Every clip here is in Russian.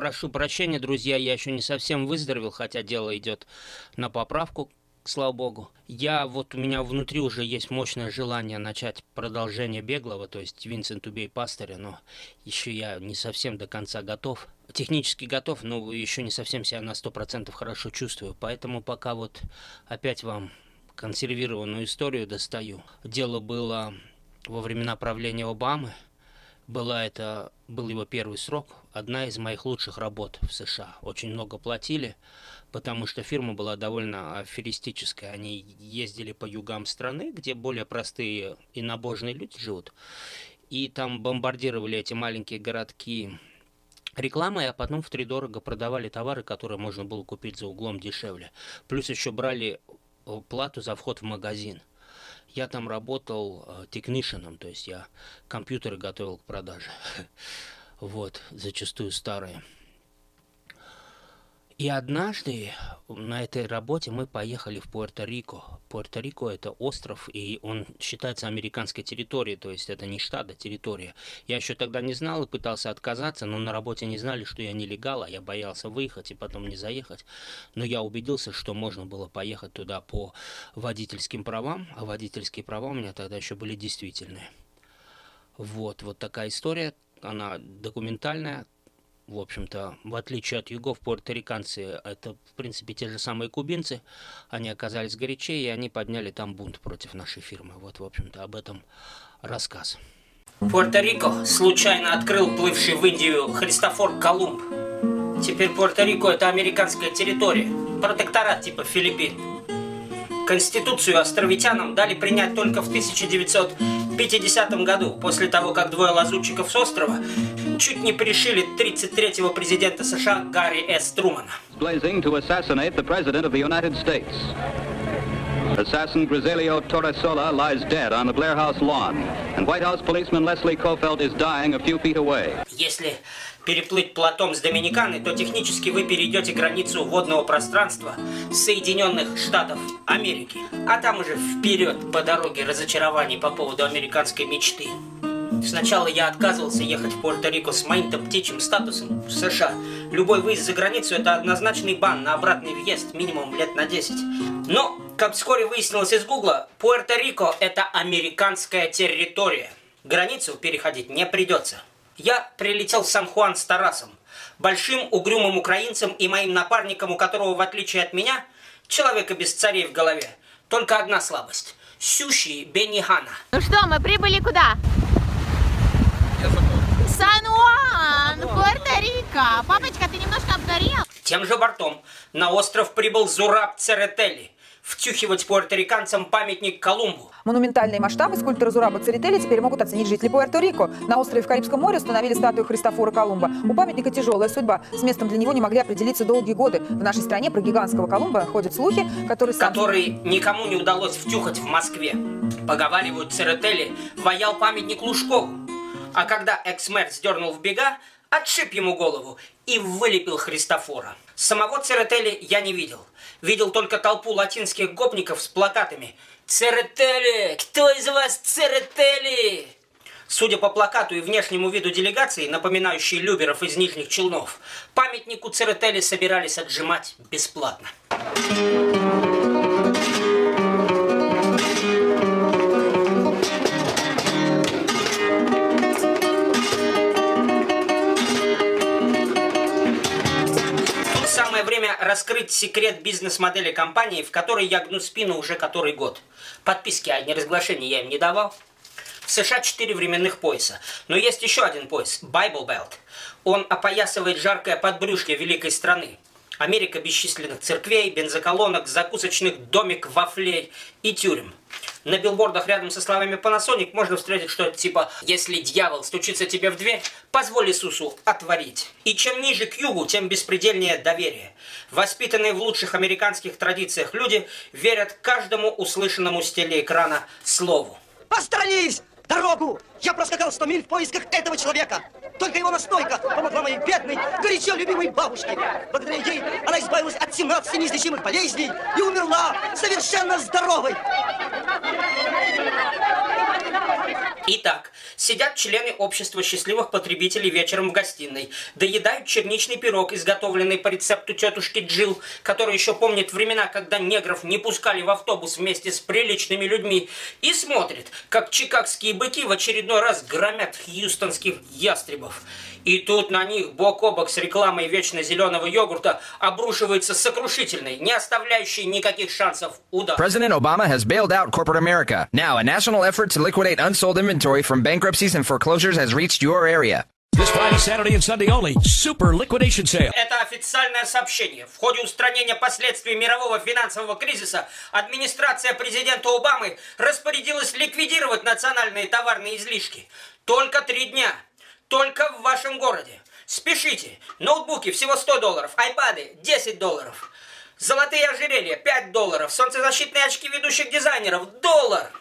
прошу прощения, друзья, я еще не совсем выздоровел, хотя дело идет на поправку, слава богу. Я вот у меня внутри уже есть мощное желание начать продолжение беглого, то есть Винсент убей пастыря, но еще я не совсем до конца готов. Технически готов, но еще не совсем себя на 100% хорошо чувствую. Поэтому пока вот опять вам консервированную историю достаю. Дело было во времена правления Обамы. Была это, был его первый срок, одна из моих лучших работ в США. Очень много платили, потому что фирма была довольно аферистическая. Они ездили по югам страны, где более простые и набожные люди живут, и там бомбардировали эти маленькие городки рекламой, а потом в три дорого продавали товары, которые можно было купить за углом дешевле. Плюс еще брали э, плату за вход в магазин. Я там работал э, технишеном, то есть я компьютеры готовил к продаже. Вот, зачастую старые. И однажды на этой работе мы поехали в Пуэрто-Рико. Пуэрто-Рико – это остров, и он считается американской территорией, то есть это не штат, а территория. Я еще тогда не знал и пытался отказаться, но на работе не знали, что я нелегал, а я боялся выехать и потом не заехать. Но я убедился, что можно было поехать туда по водительским правам, а водительские права у меня тогда еще были действительные. Вот, вот такая история, она документальная, в общем-то, в отличие от югов, пуэрториканцы – это, в принципе, те же самые кубинцы. Они оказались горячее, и они подняли там бунт против нашей фирмы. Вот, в общем-то, об этом рассказ. Пуэрто-Рико случайно открыл плывший в Индию Христофор Колумб. Теперь Пуэрто-Рико – это американская территория, протекторат типа Филиппин. Конституцию островитянам дали принять только в 1950 году, после того, как двое лазутчиков с острова чуть не пришили 33-го президента США Гарри С. Трумана. Assassin Griselio Torresola lies dead on the Blair House lawn, and White House policeman Leslie Kofeld is dying a few feet away. Если переплыть платом с Доминиканы, то технически вы перейдете границу водного пространства Соединенных Штатов Америки. А там уже вперед по дороге разочарований по поводу американской мечты. Сначала я отказывался ехать в Пуэрто-Рико с моим-то птичьим статусом в США. Любой выезд за границу – это однозначный бан на обратный въезд минимум лет на 10. Но, как вскоре выяснилось из Гугла, Пуэрто-Рико – это американская территория. Границу переходить не придется. Я прилетел в Сан-Хуан с Тарасом, большим угрюмым украинцем и моим напарником, у которого, в отличие от меня, человека без царей в голове. Только одна слабость – Сюши Бенихана. Ну что, мы прибыли куда? Сан-Хуан, Пуэрто-Рико. Папочка, ты немножко обгорел? Тем же бортом на остров прибыл Зураб Церетели втюхивать пуэрториканцам памятник Колумбу. Монументальные масштабы скульптора Зураба Церетели теперь могут оценить жители Пуэрто-Рико. На острове в Карибском море установили статую Христофора Колумба. У памятника тяжелая судьба. С местом для него не могли определиться долгие годы. В нашей стране про гигантского Колумба ходят слухи, которые... Сам... Который никому не удалось втюхать в Москве. Поговаривают, Церетели воял памятник Лужкову. А когда экс-мэр сдернул в бега, отшиб ему голову и вылепил Христофора. Самого Церетели я не видел. Видел только толпу латинских гопников с плакатами «Церетели! Кто из вас Церетели?» Судя по плакату и внешнему виду делегации, напоминающей люберов из Нижних Челнов, памятнику Церетели собирались отжимать бесплатно. время раскрыть секрет бизнес-модели компании, в которой я гну спину уже который год. Подписки о неразглашении я им не давал. В США четыре временных пояса. Но есть еще один пояс – Bible Belt. Он опоясывает жаркое подбрюшье великой страны. Америка бесчисленных церквей, бензоколонок, закусочных домик, вафлей и тюрем. На билбордах рядом со словами Panasonic можно встретить что-то типа «Если дьявол стучится тебе в дверь, позволь Иисусу отворить». И чем ниже к югу, тем беспредельнее доверие. Воспитанные в лучших американских традициях люди верят каждому услышанному с телеэкрана слову. Остановись! Дорогу! Я проскакал сто миль в поисках этого человека. Только его настойка помогла моей бедной, горячо любимой бабушке. Благодаря ей она избавилась от 17 неизлечимых болезней и умерла совершенно здоровой. Итак, сидят члены общества счастливых потребителей вечером в гостиной, доедают черничный пирог, изготовленный по рецепту тетушки Джил, который еще помнит времена, когда негров не пускали в автобус вместе с приличными людьми, и смотрит, как чикагские быки в очередной раз громят хьюстонских ястребов. И тут на них бок о бок с рекламой вечно зеленого йогурта обрушивается сокрушительный, не оставляющий никаких шансов удар. President Obama has bailed out corporate America. Now, a national effort to liquidate unsold inventory from bankruptcies and foreclosures has reached your area. Saturday, and Sunday only. Super liquidation sale. Это официальное сообщение. В ходе устранения последствий мирового финансового кризиса администрация президента Обамы распорядилась ликвидировать национальные товарные излишки. Только три дня. Только в вашем городе. Спешите. Ноутбуки всего 100 долларов, айпады 10 долларов. Золотые ожерелья 5 долларов, солнцезащитные очки ведущих дизайнеров доллар.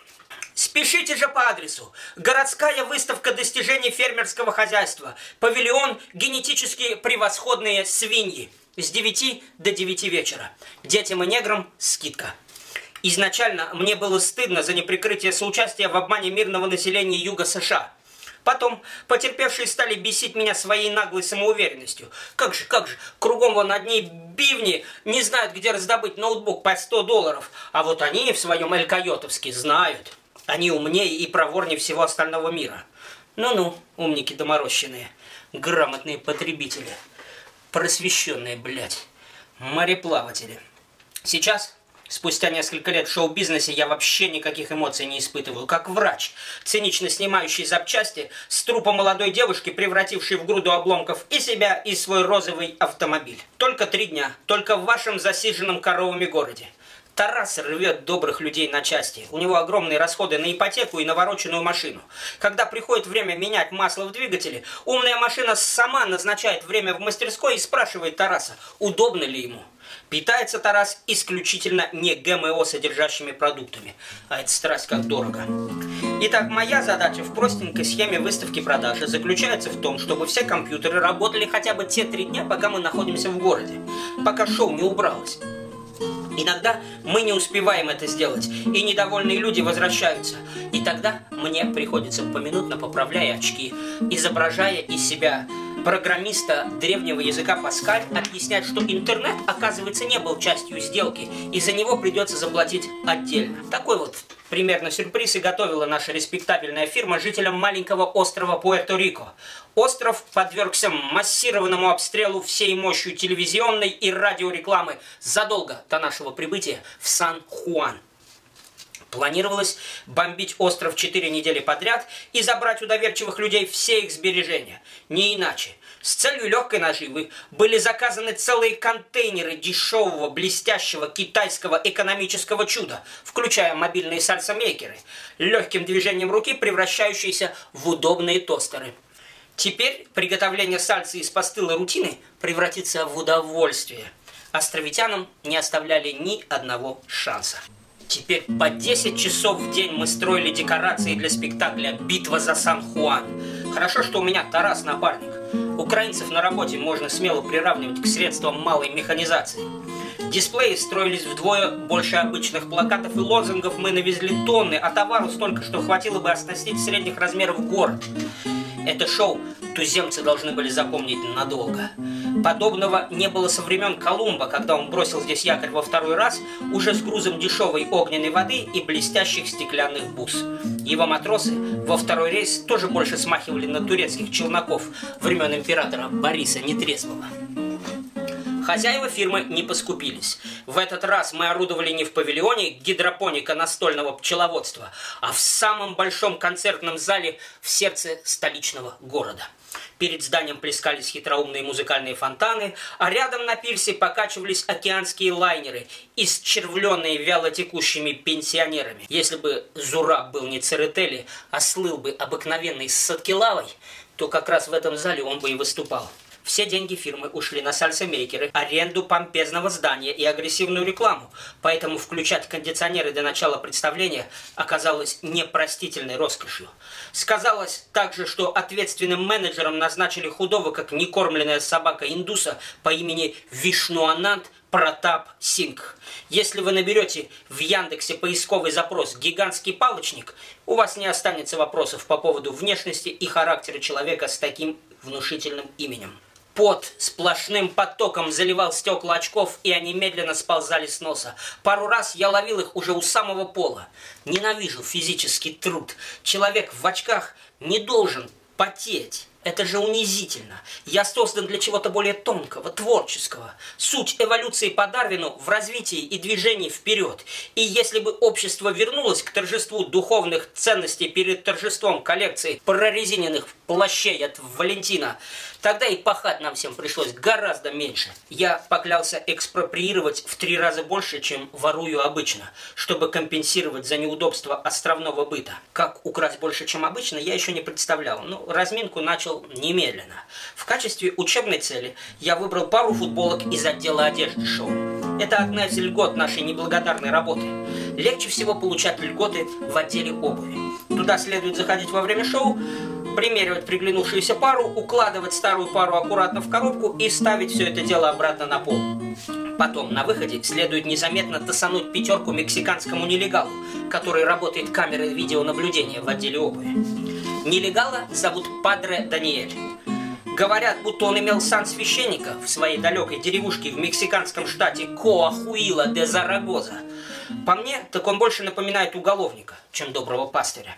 Спешите же по адресу. Городская выставка достижений фермерского хозяйства. Павильон «Генетически превосходные свиньи». С 9 до 9 вечера. Детям и неграм скидка. Изначально мне было стыдно за неприкрытие соучастия в обмане мирного населения Юга США. Потом потерпевшие стали бесить меня своей наглой самоуверенностью. Как же, как же, кругом вон одни бивни не знают, где раздобыть ноутбук по 100 долларов. А вот они в своем Эль-Койотовске знают. Они умнее и проворнее всего остального мира. Ну-ну, умники доморощенные, грамотные потребители, просвещенные, блядь, мореплаватели. Сейчас Спустя несколько лет в шоу-бизнесе я вообще никаких эмоций не испытываю. Как врач, цинично снимающий запчасти с трупа молодой девушки, превратившей в груду обломков и себя, и свой розовый автомобиль. Только три дня, только в вашем засиженном коровами городе. Тарас рвет добрых людей на части. У него огромные расходы на ипотеку и навороченную машину. Когда приходит время менять масло в двигателе, умная машина сама назначает время в мастерской и спрашивает Тараса, удобно ли ему. Питается Тарас исключительно не ГМО содержащими продуктами. А это страсть как дорого. Итак, моя задача в простенькой схеме выставки продажи заключается в том, чтобы все компьютеры работали хотя бы те три дня, пока мы находимся в городе. Пока шоу не убралось. Иногда мы не успеваем это сделать, и недовольные люди возвращаются. И тогда мне приходится поминутно, поправляя очки, изображая из себя программиста древнего языка Паскаль объяснять, что интернет, оказывается, не был частью сделки, и за него придется заплатить отдельно. Такой вот примерно сюрприз и готовила наша респектабельная фирма жителям маленького острова Пуэрто-Рико. Остров подвергся массированному обстрелу всей мощью телевизионной и радиорекламы задолго до нашего прибытия в Сан-Хуан. Планировалось бомбить остров 4 недели подряд и забрать у доверчивых людей все их сбережения. Не иначе. С целью легкой наживы были заказаны целые контейнеры дешевого, блестящего китайского экономического чуда, включая мобильные сальсомейкеры, легким движением руки превращающиеся в удобные тостеры. Теперь приготовление сальсы из постылой рутины превратится в удовольствие. Островитянам не оставляли ни одного шанса. Теперь по 10 часов в день мы строили декорации для спектакля «Битва за Сан-Хуан». Хорошо, что у меня Тарас напарник. Украинцев на работе можно смело приравнивать к средствам малой механизации. Дисплеи строились вдвое больше обычных плакатов и лозунгов мы навезли тонны, а товару столько, что хватило бы оснастить средних размеров город. Это шоу туземцы должны были запомнить надолго. Подобного не было со времен Колумба, когда он бросил здесь якорь во второй раз, уже с грузом дешевой огненной воды и блестящих стеклянных бус. Его матросы во второй рейс тоже больше смахивали на турецких челноков времен императора Бориса Нетрезвого. Хозяева фирмы не поскупились. В этот раз мы орудовали не в павильоне гидропоника настольного пчеловодства, а в самом большом концертном зале в сердце столичного города. Перед зданием плескались хитроумные музыкальные фонтаны, а рядом на пирсе покачивались океанские лайнеры, исчервленные вялотекущими пенсионерами. Если бы Зураб был не Церетели, а слыл бы обыкновенной Садкилавой, то как раз в этом зале он бы и выступал. Все деньги фирмы ушли на сальсомейкеры, аренду помпезного здания и агрессивную рекламу. Поэтому включать кондиционеры до начала представления оказалось непростительной роскошью. Сказалось также, что ответственным менеджером назначили худого, как некормленная собака индуса по имени Вишнуанант Протап Синг. Если вы наберете в Яндексе поисковый запрос «гигантский палочник», у вас не останется вопросов по поводу внешности и характера человека с таким внушительным именем. Пот сплошным потоком заливал стекла очков, и они медленно сползали с носа. Пару раз я ловил их уже у самого пола. Ненавижу физический труд. Человек в очках не должен потеть. Это же унизительно. Я создан для чего-то более тонкого, творческого. Суть эволюции по Дарвину в развитии и движении вперед. И если бы общество вернулось к торжеству духовных ценностей перед торжеством коллекции прорезиненных плащей от Валентина, тогда и пахать нам всем пришлось гораздо меньше. Я поклялся экспроприировать в три раза больше, чем ворую обычно, чтобы компенсировать за неудобства островного быта. Как украсть больше, чем обычно, я еще не представлял. Но разминку начал немедленно. В качестве учебной цели я выбрал пару футболок из отдела одежды шоу. Это одна из льгот нашей неблагодарной работы. Легче всего получать льготы в отделе обуви. Туда следует заходить во время шоу, примеривать приглянувшуюся пару, укладывать старую пару аккуратно в коробку и ставить все это дело обратно на пол. Потом, на выходе, следует незаметно тасануть пятерку мексиканскому нелегалу, который работает камерой видеонаблюдения в отделе обуви. Нелегала зовут Падре Даниэль. Говорят, будто он имел сан священника в своей далекой деревушке в мексиканском штате Коахуила де Зарагоза. По мне, так он больше напоминает уголовника, чем доброго пастыря.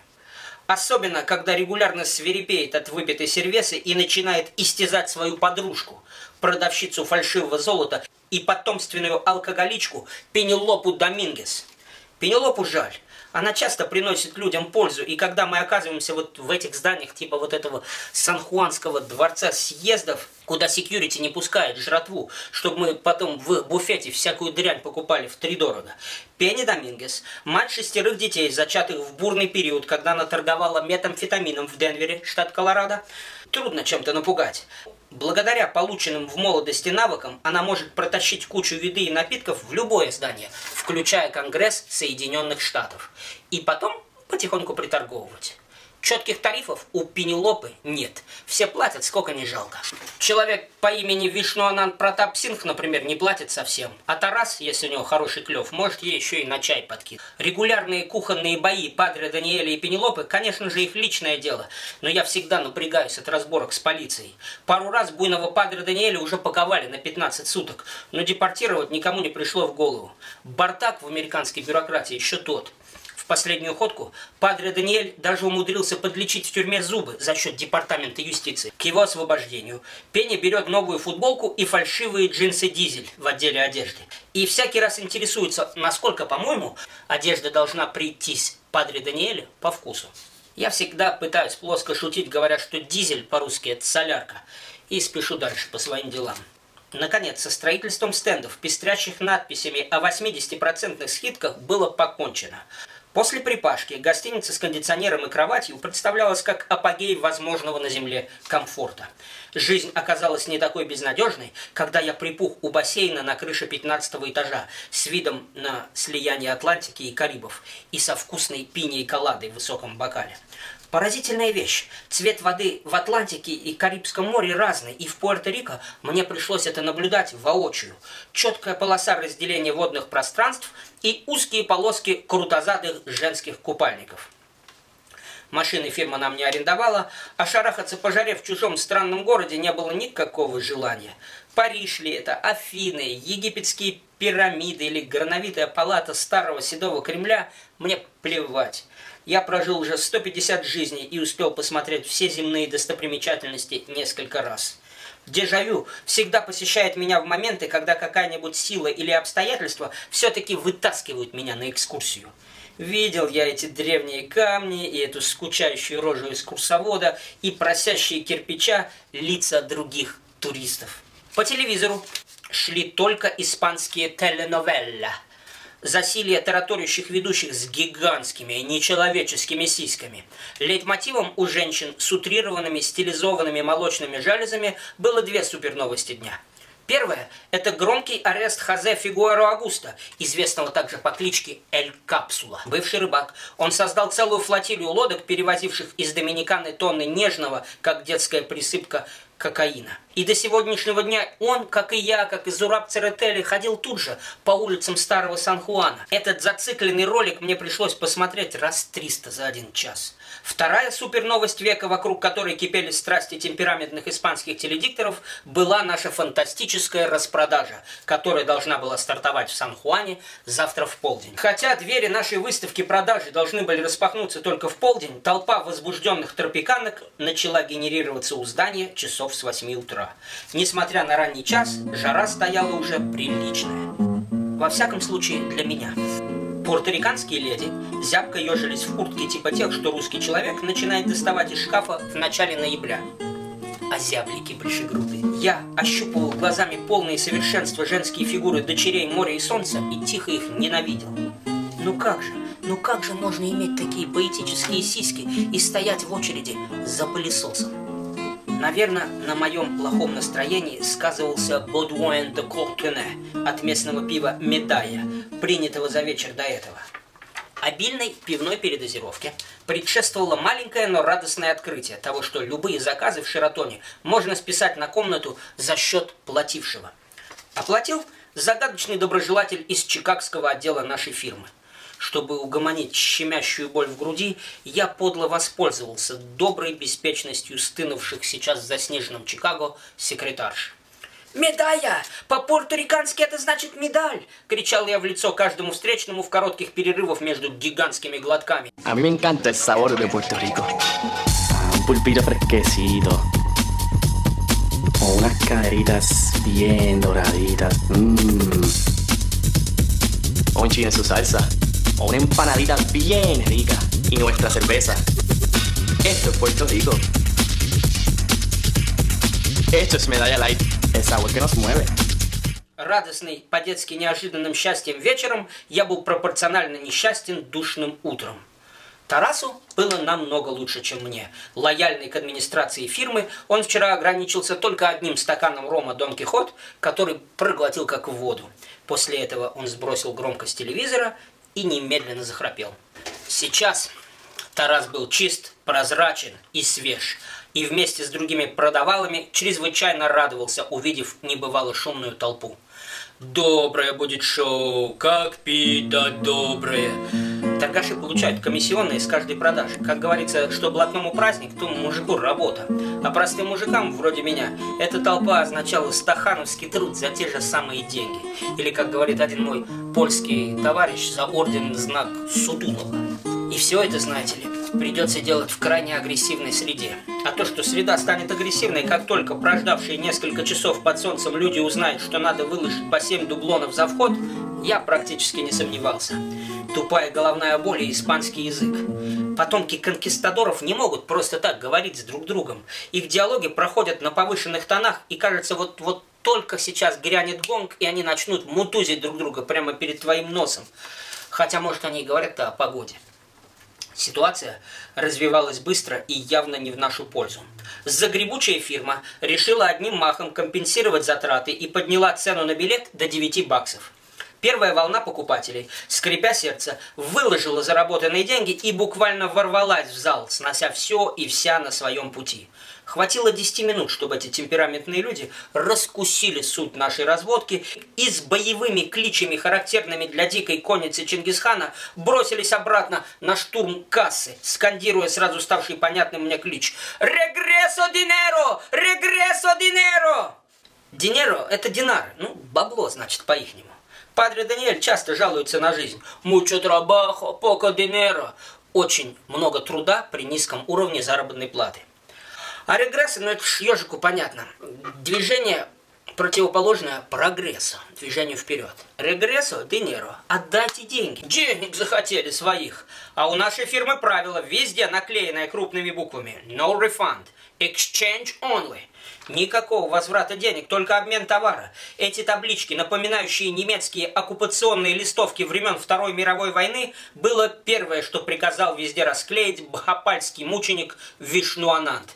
Особенно, когда регулярно свирепеет от выпитой сервесы и начинает истязать свою подружку, продавщицу фальшивого золота и потомственную алкоголичку Пенелопу Домингес. Пенелопу жаль. Она часто приносит людям пользу, и когда мы оказываемся вот в этих зданиях, типа вот этого Сан-Хуанского дворца съездов, куда секьюрити не пускает жратву, чтобы мы потом в буфете всякую дрянь покупали в три дорого. Пенни Домингес, мать шестерых детей, зачатых в бурный период, когда она торговала метамфетамином в Денвере, штат Колорадо, трудно чем-то напугать. Благодаря полученным в молодости навыкам она может протащить кучу еды и напитков в любое здание, включая Конгресс Соединенных Штатов, и потом потихоньку приторговывать. Четких тарифов у Пенелопы нет. Все платят, сколько не жалко. Человек по имени Вишну Ананд Протап Синг, например, не платит совсем. А Тарас, если у него хороший клев, может ей еще и на чай подкинуть. Регулярные кухонные бои Падре Даниэля и Пенелопы, конечно же, их личное дело. Но я всегда напрягаюсь от разборок с полицией. Пару раз буйного Падре Даниэля уже паковали на 15 суток. Но депортировать никому не пришло в голову. Бартак в американской бюрократии еще тот. В последнюю ходку Падре Даниэль даже умудрился подлечить в тюрьме зубы за счет департамента юстиции. К его освобождению Пенни берет новую футболку и фальшивые джинсы «Дизель» в отделе одежды. И всякий раз интересуется, насколько, по-моему, одежда должна прийтись Падре Даниэлю по вкусу. Я всегда пытаюсь плоско шутить, говоря, что дизель по-русски это солярка, и спешу дальше по своим делам. Наконец, со строительством стендов, пестрящих надписями о 80% скидках было покончено. После припашки гостиница с кондиционером и кроватью представлялась как апогей возможного на Земле комфорта. Жизнь оказалась не такой безнадежной, когда я припух у бассейна на крыше 15 этажа с видом на слияние Атлантики и Карибов и со вкусной пиней коладой в высоком бокале. Поразительная вещь. Цвет воды в Атлантике и Карибском море разный, и в Пуэрто-Рико мне пришлось это наблюдать воочию. Четкая полоса разделения водных пространств и узкие полоски крутозадых женских купальников. Машины фирма нам не арендовала, а шарахаться по жаре в чужом странном городе не было никакого желания. Париж ли это, Афины, египетские пирамиды или грановитая палата старого седого Кремля, мне плевать. Я прожил уже 150 жизней и успел посмотреть все земные достопримечательности несколько раз. Дежавю всегда посещает меня в моменты, когда какая-нибудь сила или обстоятельства все-таки вытаскивают меня на экскурсию. Видел я эти древние камни и эту скучающую рожу из курсовода и просящие кирпича лица других туристов. По телевизору шли только испанские теленовелла – засилие тараторящих ведущих с гигантскими, нечеловеческими сиськами. Лейтмотивом у женщин с утрированными стилизованными молочными жалюзами было две суперновости дня. Первое – это громкий арест Хозе Фигуэро Агуста, известного также по кличке Эль Капсула. Бывший рыбак. Он создал целую флотилию лодок, перевозивших из Доминиканы тонны нежного, как детская присыпка, кокаина – И до сегодняшнего дня он, как и я, как и Зураб Церетели, ходил тут же по улицам старого Сан-Хуана. Этот зацикленный ролик мне пришлось посмотреть раз 300 за один час. Вторая суперновость века, вокруг которой кипели страсти темпераментных испанских теледикторов, была наша фантастическая распродажа, которая должна была стартовать в Сан-Хуане завтра в полдень. Хотя двери нашей выставки продажи должны были распахнуться только в полдень, толпа возбужденных тропиканок начала генерироваться у здания часов с 8 утра. Несмотря на ранний час, жара стояла уже приличная. Во всяком случае, для меня. Пуэрториканские леди зябко ежились в куртке типа тех, что русский человек начинает доставать из шкафа в начале ноября. Озяблики большегрудые. Я ощупывал глазами полные совершенства женские фигуры дочерей моря и солнца и тихо их ненавидел. Ну как же, ну как же можно иметь такие поэтические сиськи и стоять в очереди за пылесосом? Наверное, на моем плохом настроении сказывался Бодуэн де Кортене от местного пива «Медая», принятого за вечер до этого. Обильной пивной передозировке предшествовало маленькое, но радостное открытие того, что любые заказы в Шератоне можно списать на комнату за счет платившего. Оплатил загадочный доброжелатель из чикагского отдела нашей фирмы – чтобы угомонить щемящую боль в груди, я подло воспользовался доброй беспечностью стынувших сейчас в заснеженном Чикаго секретарш. «Медая! По-порторикански это значит медаль!» — кричал я в лицо каждому встречному в коротких перерывах между гигантскими глотками. Mí me encanta el sabor de Puerto Rico. Un pulpito fresquecito. O unas caderitas bien doraditas. Mmm. Un chile en su salsa. O una empanadita bien rica. Y nuestra cerveza. Esto es Puerto Rico. Esto es Medalla Light. El sabor que nos mueve. Радостный, по-детски неожиданным счастьем вечером, я был пропорционально несчастен душным утром. Тарасу было намного лучше, чем мне. Лояльный к администрации фирмы, он вчера ограничился только одним стаканом рома Дон Кихот, который проглотил как воду. После этого он сбросил громкость телевизора и немедленно захрапел. Сейчас Тарас был чист, прозрачен и свеж, и вместе с другими продавалами чрезвычайно радовался, увидев небывало шумную толпу. Доброе будет шоу, как пита доброе. Торгаши получают комиссионные с каждой продажи. Как говорится, что блатному праздник, то мужику работа. А простым мужикам, вроде меня, эта толпа означала стахановский труд за те же самые деньги. Или, как говорит один мой польский товарищ, за орден знак Судулова. И все это, знаете ли, придется делать в крайне агрессивной среде. А то, что среда станет агрессивной, как только прождавшие несколько часов под солнцем люди узнают, что надо выложить по 7 дублонов за вход, я практически не сомневался. Тупая головная боль и испанский язык. Потомки конкистадоров не могут просто так говорить с друг другом. Их диалоги проходят на повышенных тонах, и кажется, вот, вот только сейчас грянет гонг, и они начнут мутузить друг друга прямо перед твоим носом. Хотя, может, они и говорят о погоде. Ситуация развивалась быстро и явно не в нашу пользу. Загребучая фирма решила одним махом компенсировать затраты и подняла цену на билет до 9 баксов. Первая волна покупателей, скрипя сердце, выложила заработанные деньги и буквально ворвалась в зал, снося все и вся на своем пути. Хватило 10 минут, чтобы эти темпераментные люди раскусили суть нашей разводки и с боевыми кличами, характерными для дикой конницы Чингисхана, бросились обратно на штурм кассы, скандируя сразу ставший понятным мне клич «Регресо динеро! Регресо динеро!» Динеро – это динар, ну, бабло, значит, по-ихнему. Падре Даниэль часто жалуется на жизнь. «Mucho trabajo, poco dinero». Очень много труда при низком уровне заработной платы. А регрессы, ну это ж ежику понятно. Движение противоположное прогрессу, движению вперед. Регрессу, денеро, отдайте деньги. Денег захотели своих. А у нашей фирмы правило везде наклеенное крупными буквами. No refund. Exchange only. Никакого возврата денег, только обмен товара. Эти таблички, напоминающие немецкие оккупационные листовки времен Второй мировой войны, было первое, что приказал везде расклеить бхапальский мученик Вишнуананд.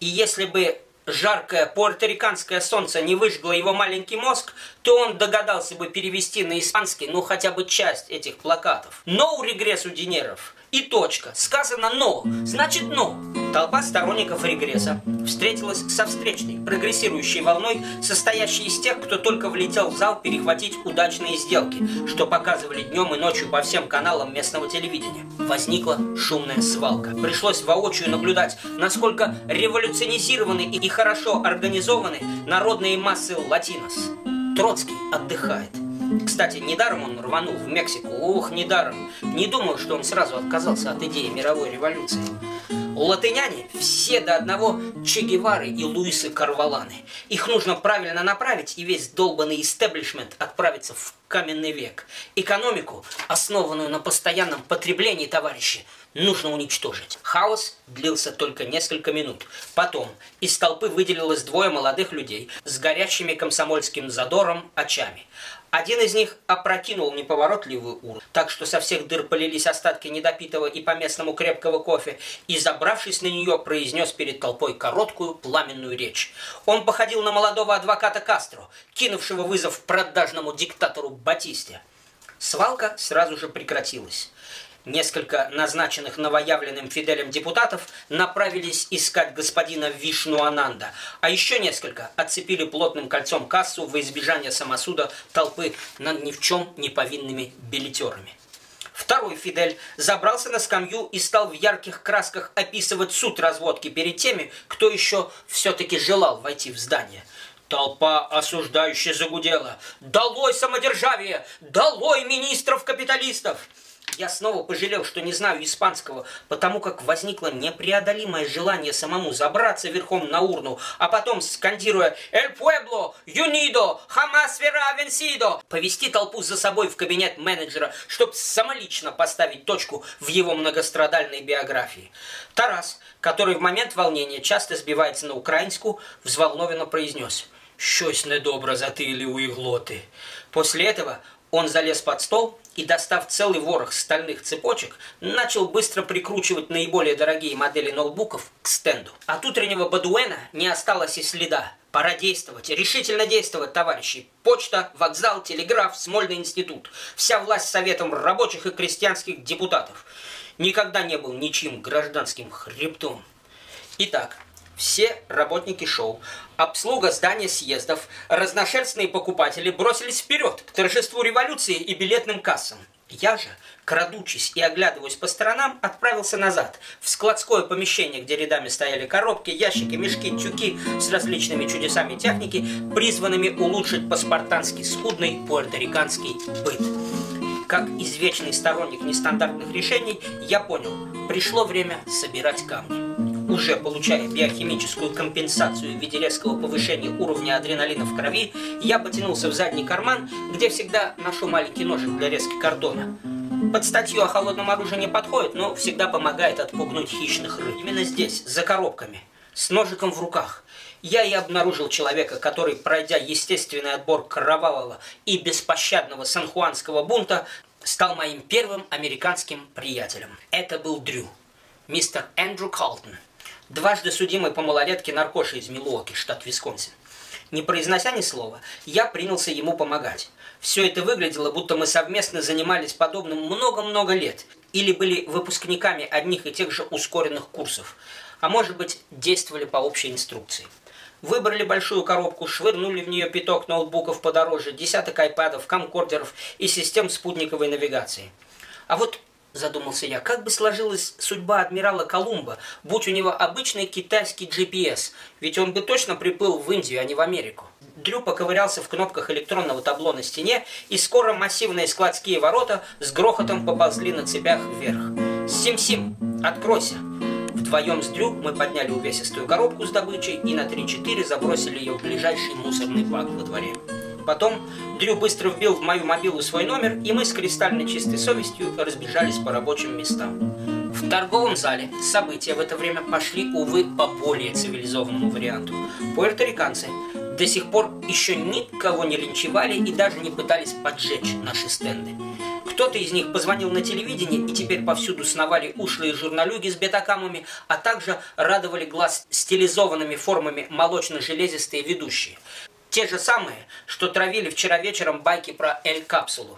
И если бы жаркое пуэрториканское солнце не выжгло его маленький мозг, то он догадался бы перевести на испанский, ну, хотя бы часть этих плакатов. No регрессу динеров. И точка. Сказано «но». Значит «но». Толпа сторонников регресса встретилась со встречной, прогрессирующей волной, состоящей из тех, кто только влетел в зал перехватить удачные сделки, что показывали днем и ночью по всем каналам местного телевидения. Возникла шумная свалка. Пришлось воочию наблюдать, насколько революционизированы и хорошо организованы народные массы латинос. Троцкий отдыхает. Кстати, недаром он рванул в Мексику. Ох, недаром. Не думаю, что он сразу отказался от идеи мировой революции. Латыняне все до одного Че Гевары и Луисы Карваланы. Их нужно правильно направить, и весь долбанный истеблишмент отправится в каменный век. Экономику, основанную на постоянном потреблении, товарищи, нужно уничтожить. Хаос длился только несколько минут. Потом из толпы выделилось двое молодых людей с горящими комсомольским задором очами. Один из них опрокинул неповоротливую урну, так что со всех дыр полились остатки недопитого и по-местному крепкого кофе, и, забравшись на нее, произнес перед толпой короткую пламенную речь. Он походил на молодого адвоката Кастро, кинувшего вызов продажному диктатору Батисте. Свалка сразу же прекратилась. Несколько назначенных новоявленным Фиделем депутатов направились искать господина Вишну Ананда, а еще несколько отцепили плотным кольцом кассу во избежание самосуда толпы над ни в чем не повинными билетерами. Второй Фидель забрался на скамью и стал в ярких красках описывать суд разводки перед теми, кто еще все-таки желал войти в здание. Толпа осуждающая загудела. «Долой самодержавие! Долой министров-капиталистов!» Я снова пожалел, что не знаю испанского, потому как возникло непреодолимое желание самому забраться верхом на урну, а потом, скандируя «El pueblo, unido, jamás verá vencido», повести толпу за собой в кабинет менеджера, чтобы самолично поставить точку в его многострадальной биографии. Тарас, который в момент волнения часто сбивается на украинскую, взволнованно произнес «Щось недобро затыли у иглоты». После этого он залез под стол и, достав целый ворох стальных цепочек, начал быстро прикручивать наиболее дорогие модели ноутбуков к стенду. От утреннего Бадуэна не осталось и следа. Пора действовать, решительно действовать, товарищи. Почта, вокзал, телеграф, Смольный институт. Вся власть советом рабочих и крестьянских депутатов. Никогда не был ничьим гражданским хребтом. Итак, все работники шоу, обслуга здания съездов, разношерстные покупатели бросились вперед к торжеству революции и билетным кассам. Я же, крадучись и оглядываясь по сторонам, отправился назад, в складское помещение, где рядами стояли коробки, ящики, мешки, тюки с различными чудесами техники, призванными улучшить по-спартански скудный пуэрториканский быт. Как извечный сторонник нестандартных решений, я понял, пришло время собирать камни уже получая биохимическую компенсацию в виде резкого повышения уровня адреналина в крови, я потянулся в задний карман, где всегда ношу маленький ножик для резки кордона. Под статью о холодном оружии не подходит, но всегда помогает отпугнуть хищных рыб. Именно здесь, за коробками, с ножиком в руках, я и обнаружил человека, который, пройдя естественный отбор кровавого и беспощадного санхуанского бунта, стал моим первым американским приятелем. Это был Дрю, мистер Эндрю Калтон дважды судимый по малолетке наркоши из Милуоки, штат Висконсин. Не произнося ни слова, я принялся ему помогать. Все это выглядело, будто мы совместно занимались подобным много-много лет или были выпускниками одних и тех же ускоренных курсов, а может быть, действовали по общей инструкции. Выбрали большую коробку, швырнули в нее пяток ноутбуков подороже, десяток айпадов, камкордеров и систем спутниковой навигации. А вот задумался я, как бы сложилась судьба адмирала Колумба, будь у него обычный китайский GPS, ведь он бы точно приплыл в Индию, а не в Америку. Дрю поковырялся в кнопках электронного табло на стене, и скоро массивные складские ворота с грохотом поползли на цепях вверх. «Сим-Сим, откройся!» Вдвоем с Дрю мы подняли увесистую коробку с добычей и на 3-4 забросили ее в ближайший мусорный бак во дворе. Потом Дрю быстро вбил в мою мобилу свой номер, и мы с кристально чистой совестью разбежались по рабочим местам. В торговом зале события в это время пошли, увы, по более цивилизованному варианту. Пуэрториканцы до сих пор еще никого не линчевали и даже не пытались поджечь наши стенды. Кто-то из них позвонил на телевидение, и теперь повсюду сновали ушлые журналюги с бетакамами, а также радовали глаз стилизованными формами молочно-железистые ведущие. Те же самые, что травили вчера вечером байки про Эль-капсулу.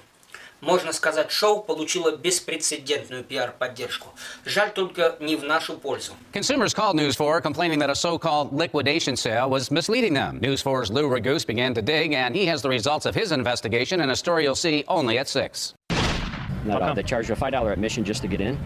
Можно сказать, шоу получило беспрецедентную пиар-поддержку. Жаль только не в нашу пользу. Consumers called News 4 complaining that a so-called liquidation sale was misleading them. News 4's Lou Ragoose began to dig, and he has the results of his investigation in a story you'll see only at 6. Not, uh, they charge you a $5 admission just to get in,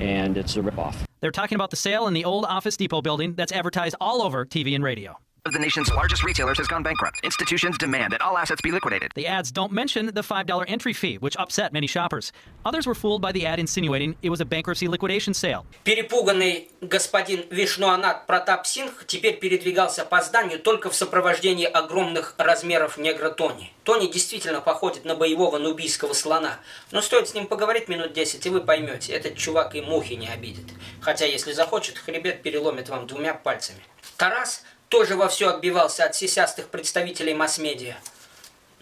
and it's a ripoff. They're talking about the sale in the old Office Depot building that's advertised all over TV and radio. Of the nation's largest retailers has gone bankrupt. Institutions demand that all assets be liquidated. The ads don't mention the $5 entry fee, which upset many shoppers. Others were fooled by the ad insinuating it was a bankruptcy liquidation sale. Перепуганный господин Вишнуанат Протап Сингх теперь передвигался по зданию только в сопровождении огромных размеров негра Тони. Тони действительно походит на боевого нубийского слона. Но стоит с ним поговорить минут 10, и вы поймете, этот чувак и мухи не обидит. Хотя, если захочет, хребет переломит вам двумя пальцами. Тарас тоже вовсю отбивался от сисястых представителей масс-медиа.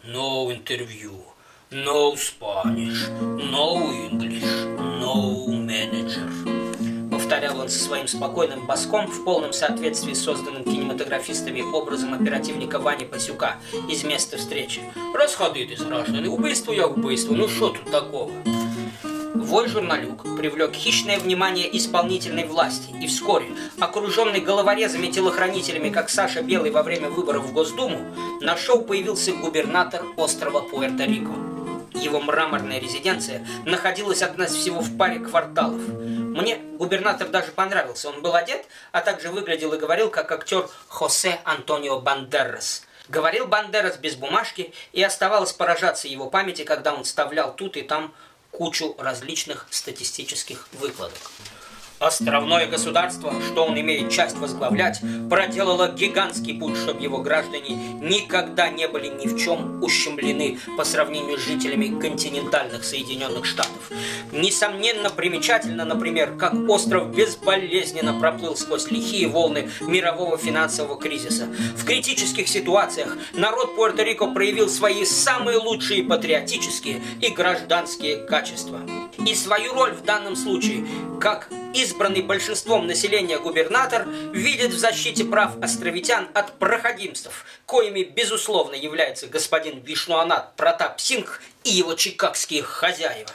No interview, no Spanish, no English, no manager. Повторял он со своим спокойным баском в полном соответствии с созданным кинематографистами образом оперативника Вани Пасюка из места встречи. Расходитесь, граждане, убийство я убийство, ну что тут такого? Вой журналюк привлек хищное внимание исполнительной власти, и вскоре, окруженный головорезами-телохранителями, как Саша Белый во время выборов в Госдуму, на шоу появился губернатор острова Пуэрто-Рико. Его мраморная резиденция находилась от нас всего в паре кварталов. Мне губернатор даже понравился. Он был одет, а также выглядел и говорил, как актер Хосе Антонио Бандерас. Говорил Бандерас без бумажки, и оставалось поражаться его памяти, когда он вставлял тут и там кучу различных статистических выкладок. Островное государство, что он имеет часть возглавлять, проделало гигантский путь, чтобы его граждане никогда не были ни в чем ущемлены по сравнению с жителями континентальных Соединенных Штатов. Несомненно примечательно, например, как остров безболезненно проплыл сквозь лихие волны мирового финансового кризиса. В критических ситуациях народ Пуэрто-Рико проявил свои самые лучшие патриотические и гражданские качества. И свою роль в данном случае, как избранный большинством населения губернатор видит в защите прав островитян от проходимцев, коими, безусловно, является господин Вишнуанат Протап Сингх и его чикагские хозяева.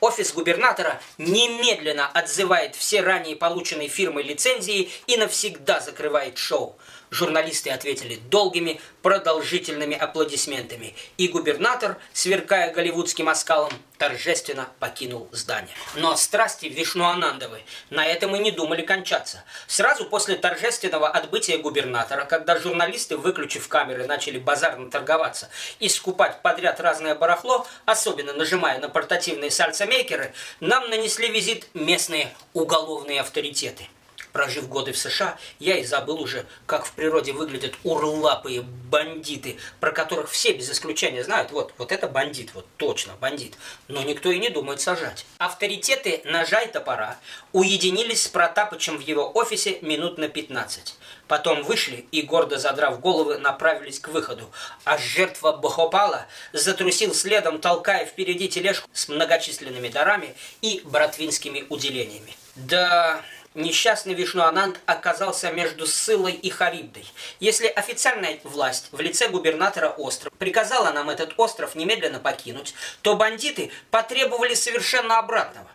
Офис губернатора немедленно отзывает все ранее полученные фирмой лицензии и навсегда закрывает шоу. Журналисты ответили долгими, продолжительными аплодисментами, и губернатор, сверкая голливудским оскалом, торжественно покинул здание. Но страсти Вишнуанандовы на этом и не думали кончаться. Сразу после торжественного отбытия губернатора, когда журналисты, выключив камеры, начали базарно торговаться и скупать подряд разное барахло, особенно нажимая на портативные сальсомейкеры, нам нанесли визит местные уголовные авторитеты – Прожив годы в США, я и забыл уже, как в природе выглядят урлапые бандиты, про которых все без исключения знают. Вот, вот это бандит, вот точно бандит. Но никто и не думает сажать. Авторитеты ножа и топора уединились с Протапычем в его офисе минут на 15. Потом вышли и, гордо задрав головы, направились к выходу. А жертва Бахопала затрусил следом, толкая впереди тележку с многочисленными дарами и братвинскими уделениями. Да, несчастный Вишнуананд оказался между Сылой и Харибдой. Если официальная власть в лице губернатора острова приказала нам этот остров немедленно покинуть, то бандиты потребовали совершенно обратного.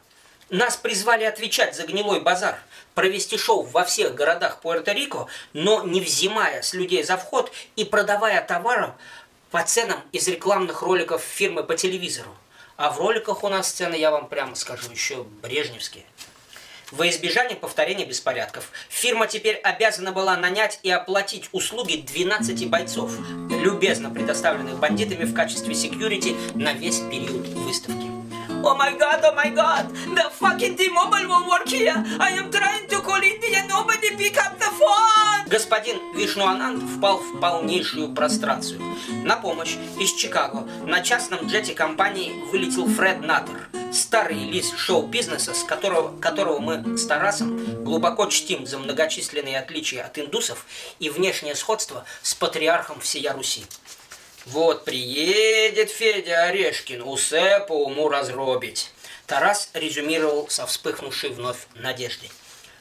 Нас призвали отвечать за гнилой базар, провести шоу во всех городах Пуэрто-Рико, но не взимая с людей за вход и продавая товары по ценам из рекламных роликов фирмы по телевизору. А в роликах у нас цены, я вам прямо скажу, еще брежневские. Во избежание повторения беспорядков, фирма теперь обязана была нанять и оплатить услуги 12 бойцов, любезно предоставленных бандитами в качестве секьюрити на весь период выставки. Oh my god, oh my god, the fucking T-Mobile won't work here. I am trying to call India, nobody pick up the phone. Господин Вишнуананд впал в полнейшую прострацию. На помощь из Чикаго на частном джете компании вылетел Фред Наттер, старый лис шоу-бизнеса, с которого, которого мы с Тарасом глубоко чтим за многочисленные отличия от индусов и внешнее сходство с патриархом всея Руси. Вот приедет Федя Орешкин, усе по уму разробить. Тарас резюмировал со вспыхнувшей вновь надеждой.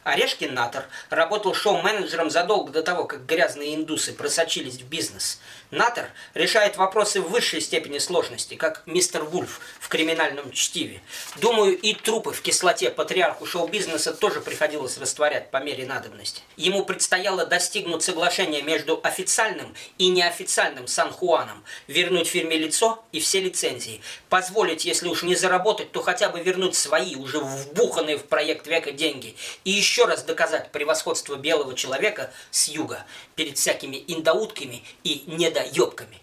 Орешкин Натор работал шоу-менеджером задолго до того, как грязные индусы просочились в бизнес. Натер решает вопросы в высшей степени сложности, как мистер Вульф в криминальном чтиве. Думаю, и трупы в кислоте патриарху шоу-бизнеса тоже приходилось растворять по мере надобности. Ему предстояло достигнуть соглашения между официальным и неофициальным Сан-Хуаном, вернуть фирме лицо и все лицензии, позволить, если уж не заработать, то хотя бы вернуть свои, уже вбуханные в проект века деньги, и еще раз доказать превосходство белого человека с юга перед всякими индоутками и ёбками.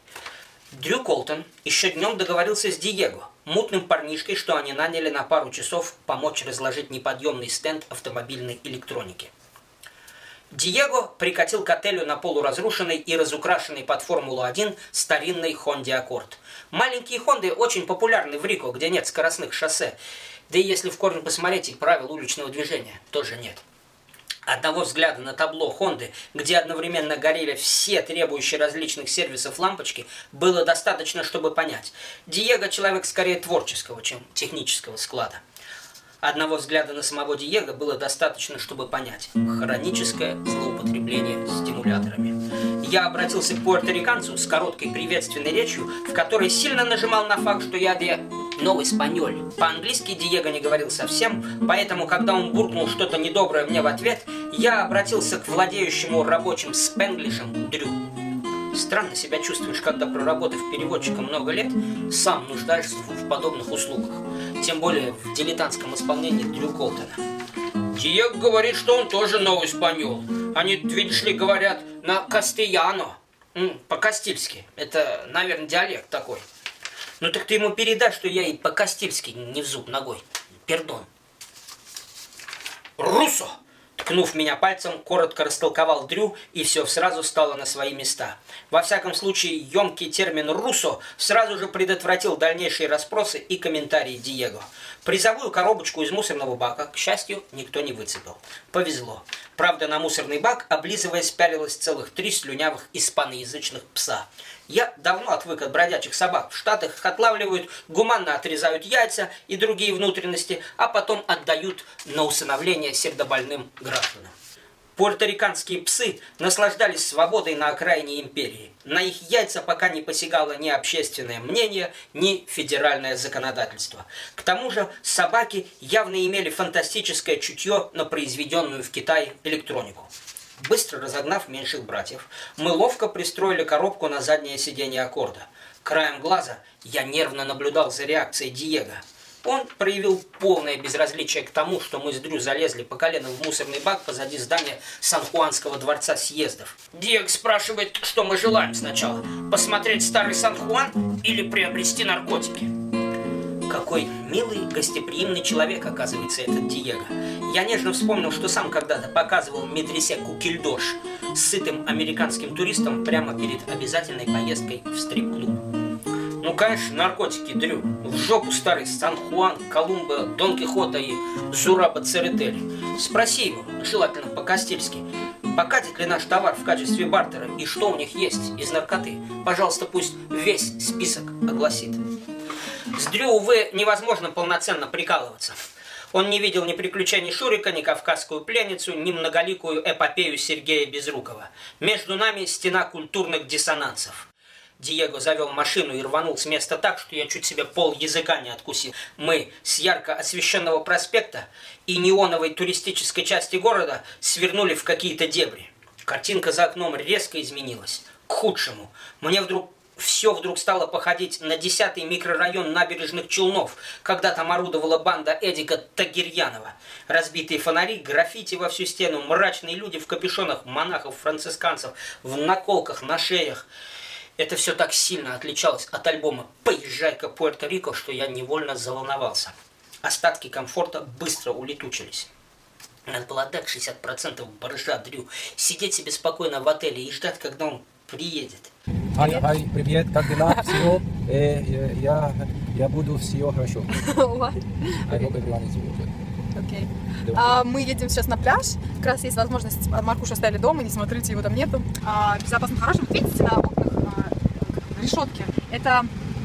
Дрю Колтон еще днем договорился с Диего, мутным парнишкой, что они наняли на пару часов помочь разложить неподъемный стенд автомобильной электроники. Диего прикатил к отелю на полуразрушенной и разукрашенной под Формулу-1 старинной Хонде Аккорд. Маленькие Хонды очень популярны в Рико, где нет скоростных шоссе. Да и если в корне посмотреть, и правил уличного движения тоже нет. Одного взгляда на табло Хонды, где одновременно горели все требующие различных сервисов лампочки, было достаточно, чтобы понять. Диего человек скорее творческого, чем технического склада. Одного взгляда на самого Диего было достаточно, чтобы понять. Хроническое злоупотребление стимуляторами. Я обратился к пуэрториканцу с короткой приветственной речью, в которой сильно нажимал на факт, что я де новый спаньоль. По-английски Диего не говорил совсем, поэтому, когда он буркнул что-то недоброе мне в ответ, я обратился к владеющему рабочим спенглишем Дрю. Странно себя чувствуешь, когда, проработав переводчиком много лет, сам нуждаешься в подобных услугах. Тем более в дилетантском исполнении Дрю Колтона. Диего говорит, что он тоже новый спаньол. Они, видишь ли, говорят на кастияно. По-кастильски. Это, наверное, диалект такой. Ну так ты ему передай, что я и по-кастильски не в зуб ногой. Пердон. Руссо! Ткнув меня пальцем, коротко растолковал Дрю, и все сразу стало на свои места. Во всяком случае, емкий термин «руссо» сразу же предотвратил дальнейшие расспросы и комментарии Диего. Призовую коробочку из мусорного бака, к счастью, никто не выцепил. Повезло. Правда, на мусорный бак, облизываясь, пялилось целых три слюнявых испаноязычных пса. Я давно отвык от бродячих собак. В Штатах их отлавливают, гуманно отрезают яйца и другие внутренности, а потом отдают на усыновление сердобольным гражданам. Пуэрториканские псы наслаждались свободой на окраине империи. На их яйца пока не посягало ни общественное мнение, ни федеральное законодательство. К тому же собаки явно имели фантастическое чутье на произведенную в Китае электронику. Быстро разогнав меньших братьев, мы ловко пристроили коробку на заднее сиденье аккорда. Краем глаза я нервно наблюдал за реакцией Диего. Он проявил полное безразличие к тому, что мы с Дрю залезли по колено в мусорный бак позади здания Сан-Хуанского дворца съездов. Диего спрашивает, что мы желаем сначала. Посмотреть старый Сан-Хуан или приобрести наркотики? Какой милый, гостеприимный человек, оказывается, этот Диего. Я нежно вспомнил, что сам когда-то показывал медресе Кукильдош с сытым американским туристом прямо перед обязательной поездкой в стрип-клуб. Ну, конечно, наркотики, Дрю. В жопу старый Сан-Хуан, Колумба, Дон Кихота и Зураба Церетели. Спроси его, желательно по-кастильски, покатит ли наш товар в качестве бартера и что у них есть из наркоты. Пожалуйста, пусть весь список огласит. С Дрю, увы, невозможно полноценно прикалываться. Он не видел ни приключений Шурика, ни кавказскую пленницу, ни многоликую эпопею Сергея Безрукова. Между нами стена культурных диссонансов. Диего завел машину и рванул с места так, что я чуть себе пол языка не откусил. Мы с ярко освещенного проспекта и неоновой туристической части города свернули в какие-то дебри. Картинка за окном резко изменилась. К худшему. Мне вдруг все вдруг стало походить на десятый микрорайон набережных Челнов, когда там орудовала банда Эдика Тагирьянова. Разбитые фонари, граффити во всю стену, мрачные люди в капюшонах, монахов, францисканцев, в наколках на шеях. Это все так сильно отличалось от альбома «Поезжай-ка Пуэрто-Рико», что я невольно заволновался. Остатки комфорта быстро улетучились. Надо было отдать 60% барыжа Дрю, сидеть себе спокойно в отеле и ждать, когда он приедет. Хай, хай, привет, как дела? Все, э, э, я, я буду все хорошо. What? I hope everyone is good. Окей. А, мы едем сейчас на пляж. Как раз есть возможность. Маркуша оставили дома, не смотрите, его там нету. А, безопасно, хорошо. Вот видите на окнах а, решетки? Это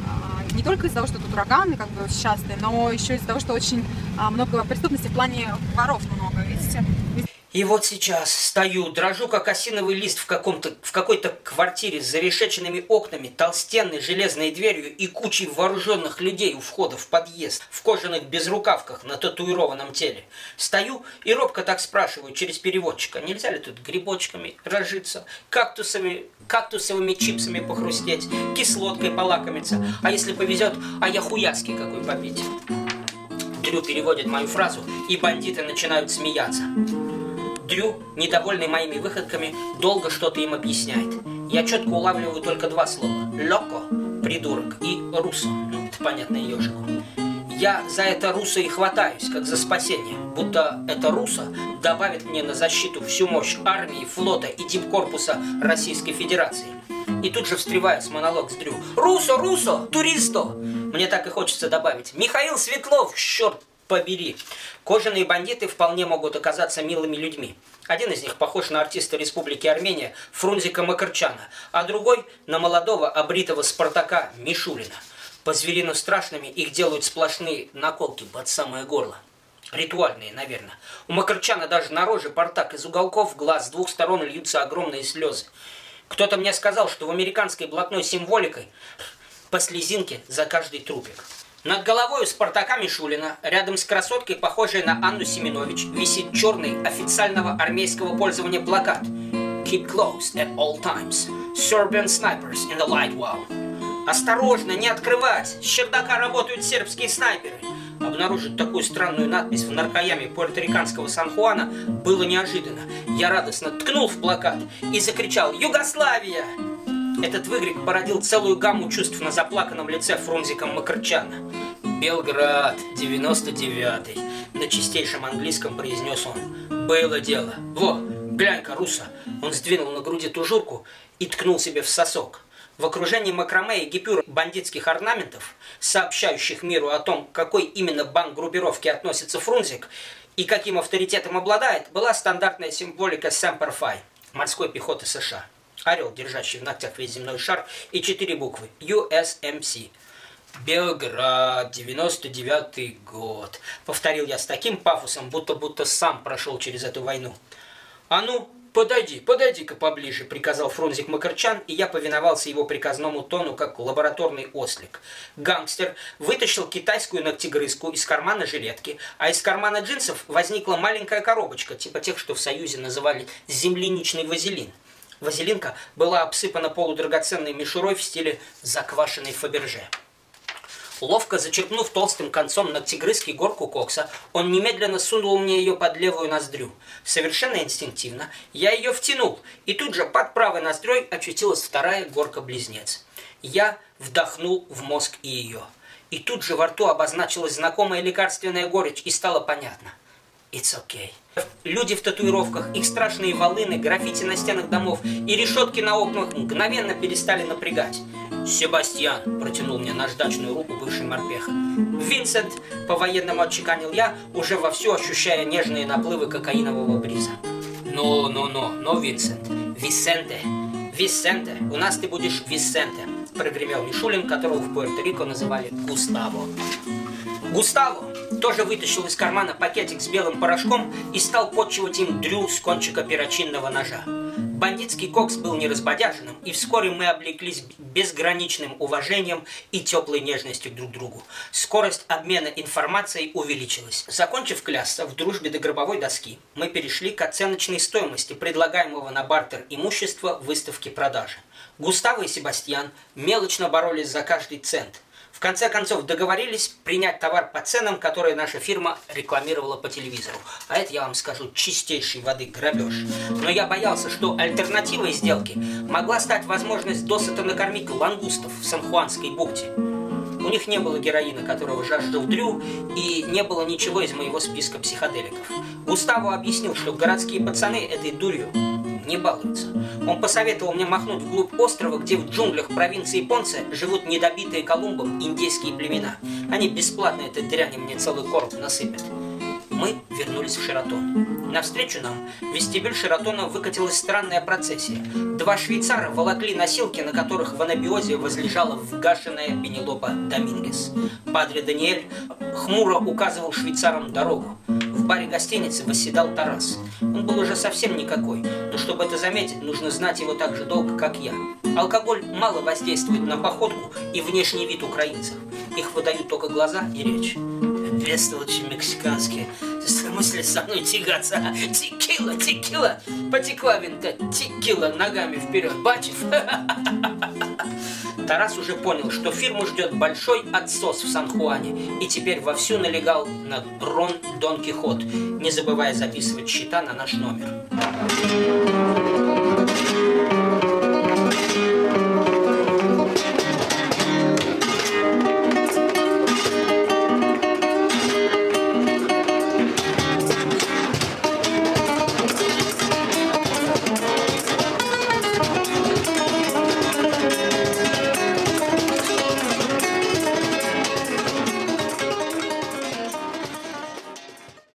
а, не только из-за того, что тут ураганы как бы частые, но еще из-за того, что очень а, много преступности в плане воров много, видите? И вот сейчас стою, дрожу, как осиновый лист в, каком-то, в какой-то квартире с зарешеченными окнами, толстенной железной дверью и кучей вооруженных людей у входа в подъезд, в кожаных безрукавках на татуированном теле. Стою и робко так спрашиваю через переводчика, нельзя ли тут грибочками разжиться, кактусами, кактусовыми чипсами похрустеть, кислоткой полакомиться, а если повезет, а я хуяцкий какой попить. Дрю переводит мою фразу, и бандиты начинают смеяться. Дрю, недовольный моими выходками, долго что-то им объясняет. Я четко улавливаю только два слова. Локо, придурок, и русо, ну, это понятно ежику. Я за это русо и хватаюсь, как за спасение, будто это русо добавит мне на защиту всю мощь армии, флота и дипкорпуса Российской Федерации. И тут же встреваю с монолог с Дрю. «Русо, Русо, туристо!» Мне так и хочется добавить. «Михаил Светлов, черт побери!» Кожаные бандиты вполне могут оказаться милыми людьми. Один из них похож на артиста Республики Армения Фрунзика Макарчана, а другой на молодого обритого Спартака Мишулина. По зверину страшными их делают сплошные наколки под самое горло. Ритуальные, наверное. У Макарчана даже на роже портак из уголков глаз с двух сторон льются огромные слезы. Кто-то мне сказал, что в американской блатной символикой по слезинке за каждый трупик. Над головой у Спартака Мишулина, рядом с красоткой, похожей на Анну Семенович, висит черный официального армейского пользования плакат Keep close at all times. Serbian snipers in the light wall. Осторожно, не открывать! С чердака работают сербские снайперы. Обнаружить такую странную надпись в наркояме пуэрториканского Сан-Хуана было неожиданно. Я радостно ткнул в плакат и закричал «Югославия!» Этот выкрик породил целую гамму чувств на заплаканном лице Фрунзика Макарчана. «Белград, 99-й», на чистейшем английском произнес он. «Было дело. Во, глянь-ка, Руса!» Он сдвинул на груди тужурку и ткнул себе в сосок. В окружении макраме и гипюр бандитских орнаментов, сообщающих миру о том, к какой именно банк группировки относится Фрунзик и каким авторитетом обладает, была стандартная символика Semper Fi, морской пехоты США. Орел, держащий в ногтях весь земной шар, и четыре буквы USMC. Белград, 99 год. Повторил я с таким пафосом, будто-будто сам прошел через эту войну. А ну, «Подойди, подойди-ка поближе», — приказал Фрунзик Макарчан, и я повиновался его приказному тону, как лабораторный ослик. Гангстер вытащил китайскую ногтегрызку из кармана жилетки, а из кармана джинсов возникла маленькая коробочка, типа тех, что в Союзе называли «земляничный вазелин». Вазелинка была обсыпана полудрагоценной мишурой в стиле заквашенной Фаберже. Ловко зачерпнув толстым концом ногтегрызки горку кокса, он немедленно сунул мне ее под левую ноздрю. Совершенно инстинктивно я ее втянул, и тут же под правой ноздрёй очутилась вторая горка-близнец. Я вдохнул в мозг и ее. И тут же во рту обозначилась знакомая лекарственная горечь, и стало понятно. It's okay. Люди в татуировках, их страшные волыны, граффити на стенах домов и решетки на окнах мгновенно перестали напрягать. «Себастьян!» – протянул мне наждачную руку бывший морпеха. «Винсент!» – по-военному отчеканил я, уже вовсю ощущая нежные наплывы кокаинового бриза. «Ну, ну, ну, ну, Винсент! Висенте! Висенте! У нас ты будешь Висенте!» – прогремел Мишулин, которого в Пуэрто-Рико называли Густаво. Густаво тоже вытащил из кармана пакетик с белым порошком и стал подчивать им дрю с кончика перочинного ножа. Бандитский кокс был неразбодяженным, и вскоре мы облеклись безграничным уважением и теплой нежностью друг к другу. Скорость обмена информацией увеличилась. Закончив клясться в дружбе до гробовой доски, мы перешли к оценочной стоимости предлагаемого на бартер имущества выставки продажи. Густаво и Себастьян мелочно боролись за каждый цент – в конце концов договорились принять товар по ценам, которые наша фирма рекламировала по телевизору. А это, я вам скажу, чистейшей воды грабеж. Но я боялся, что альтернативой сделки могла стать возможность досыта накормить лангустов в Сан-Хуанской бухте. У них не было героина, которого жаждал Дрю, и не было ничего из моего списка психоделиков. Густаво объяснил, что городские пацаны этой дурью не балуются. Он посоветовал мне махнуть вглубь острова, где в джунглях провинции Понце живут недобитые Колумбом индейские племена. Они бесплатно этой дряни мне целый короб насыпят. Мы вернулись в Шератон. Навстречу нам в вестибюль Шератона выкатилась странная процессия. Два швейцара волокли носилки, на которых в анабиозе возлежала вгашенная Пенелопа Домингес. Падре Даниэль хмуро указывал швейцарам дорогу. В баре гостиницы восседал Тарас. Он был уже совсем никакой, но чтобы это заметить, нужно знать его так же долго, как я. Алкоголь мало воздействует на походку и внешний вид украинцев. Их выдают только глаза и речь. Бестолочи мексиканские. В смысле со мной тягаться? Текила, текила. Потекла винта, текила ногами вперед. Бачишь? Тарас уже понял, что фирму ждет большой отсос в Сан-Хуане и теперь вовсю налегал на Рон Дон Кихот, не забывая записывать счета на наш номер.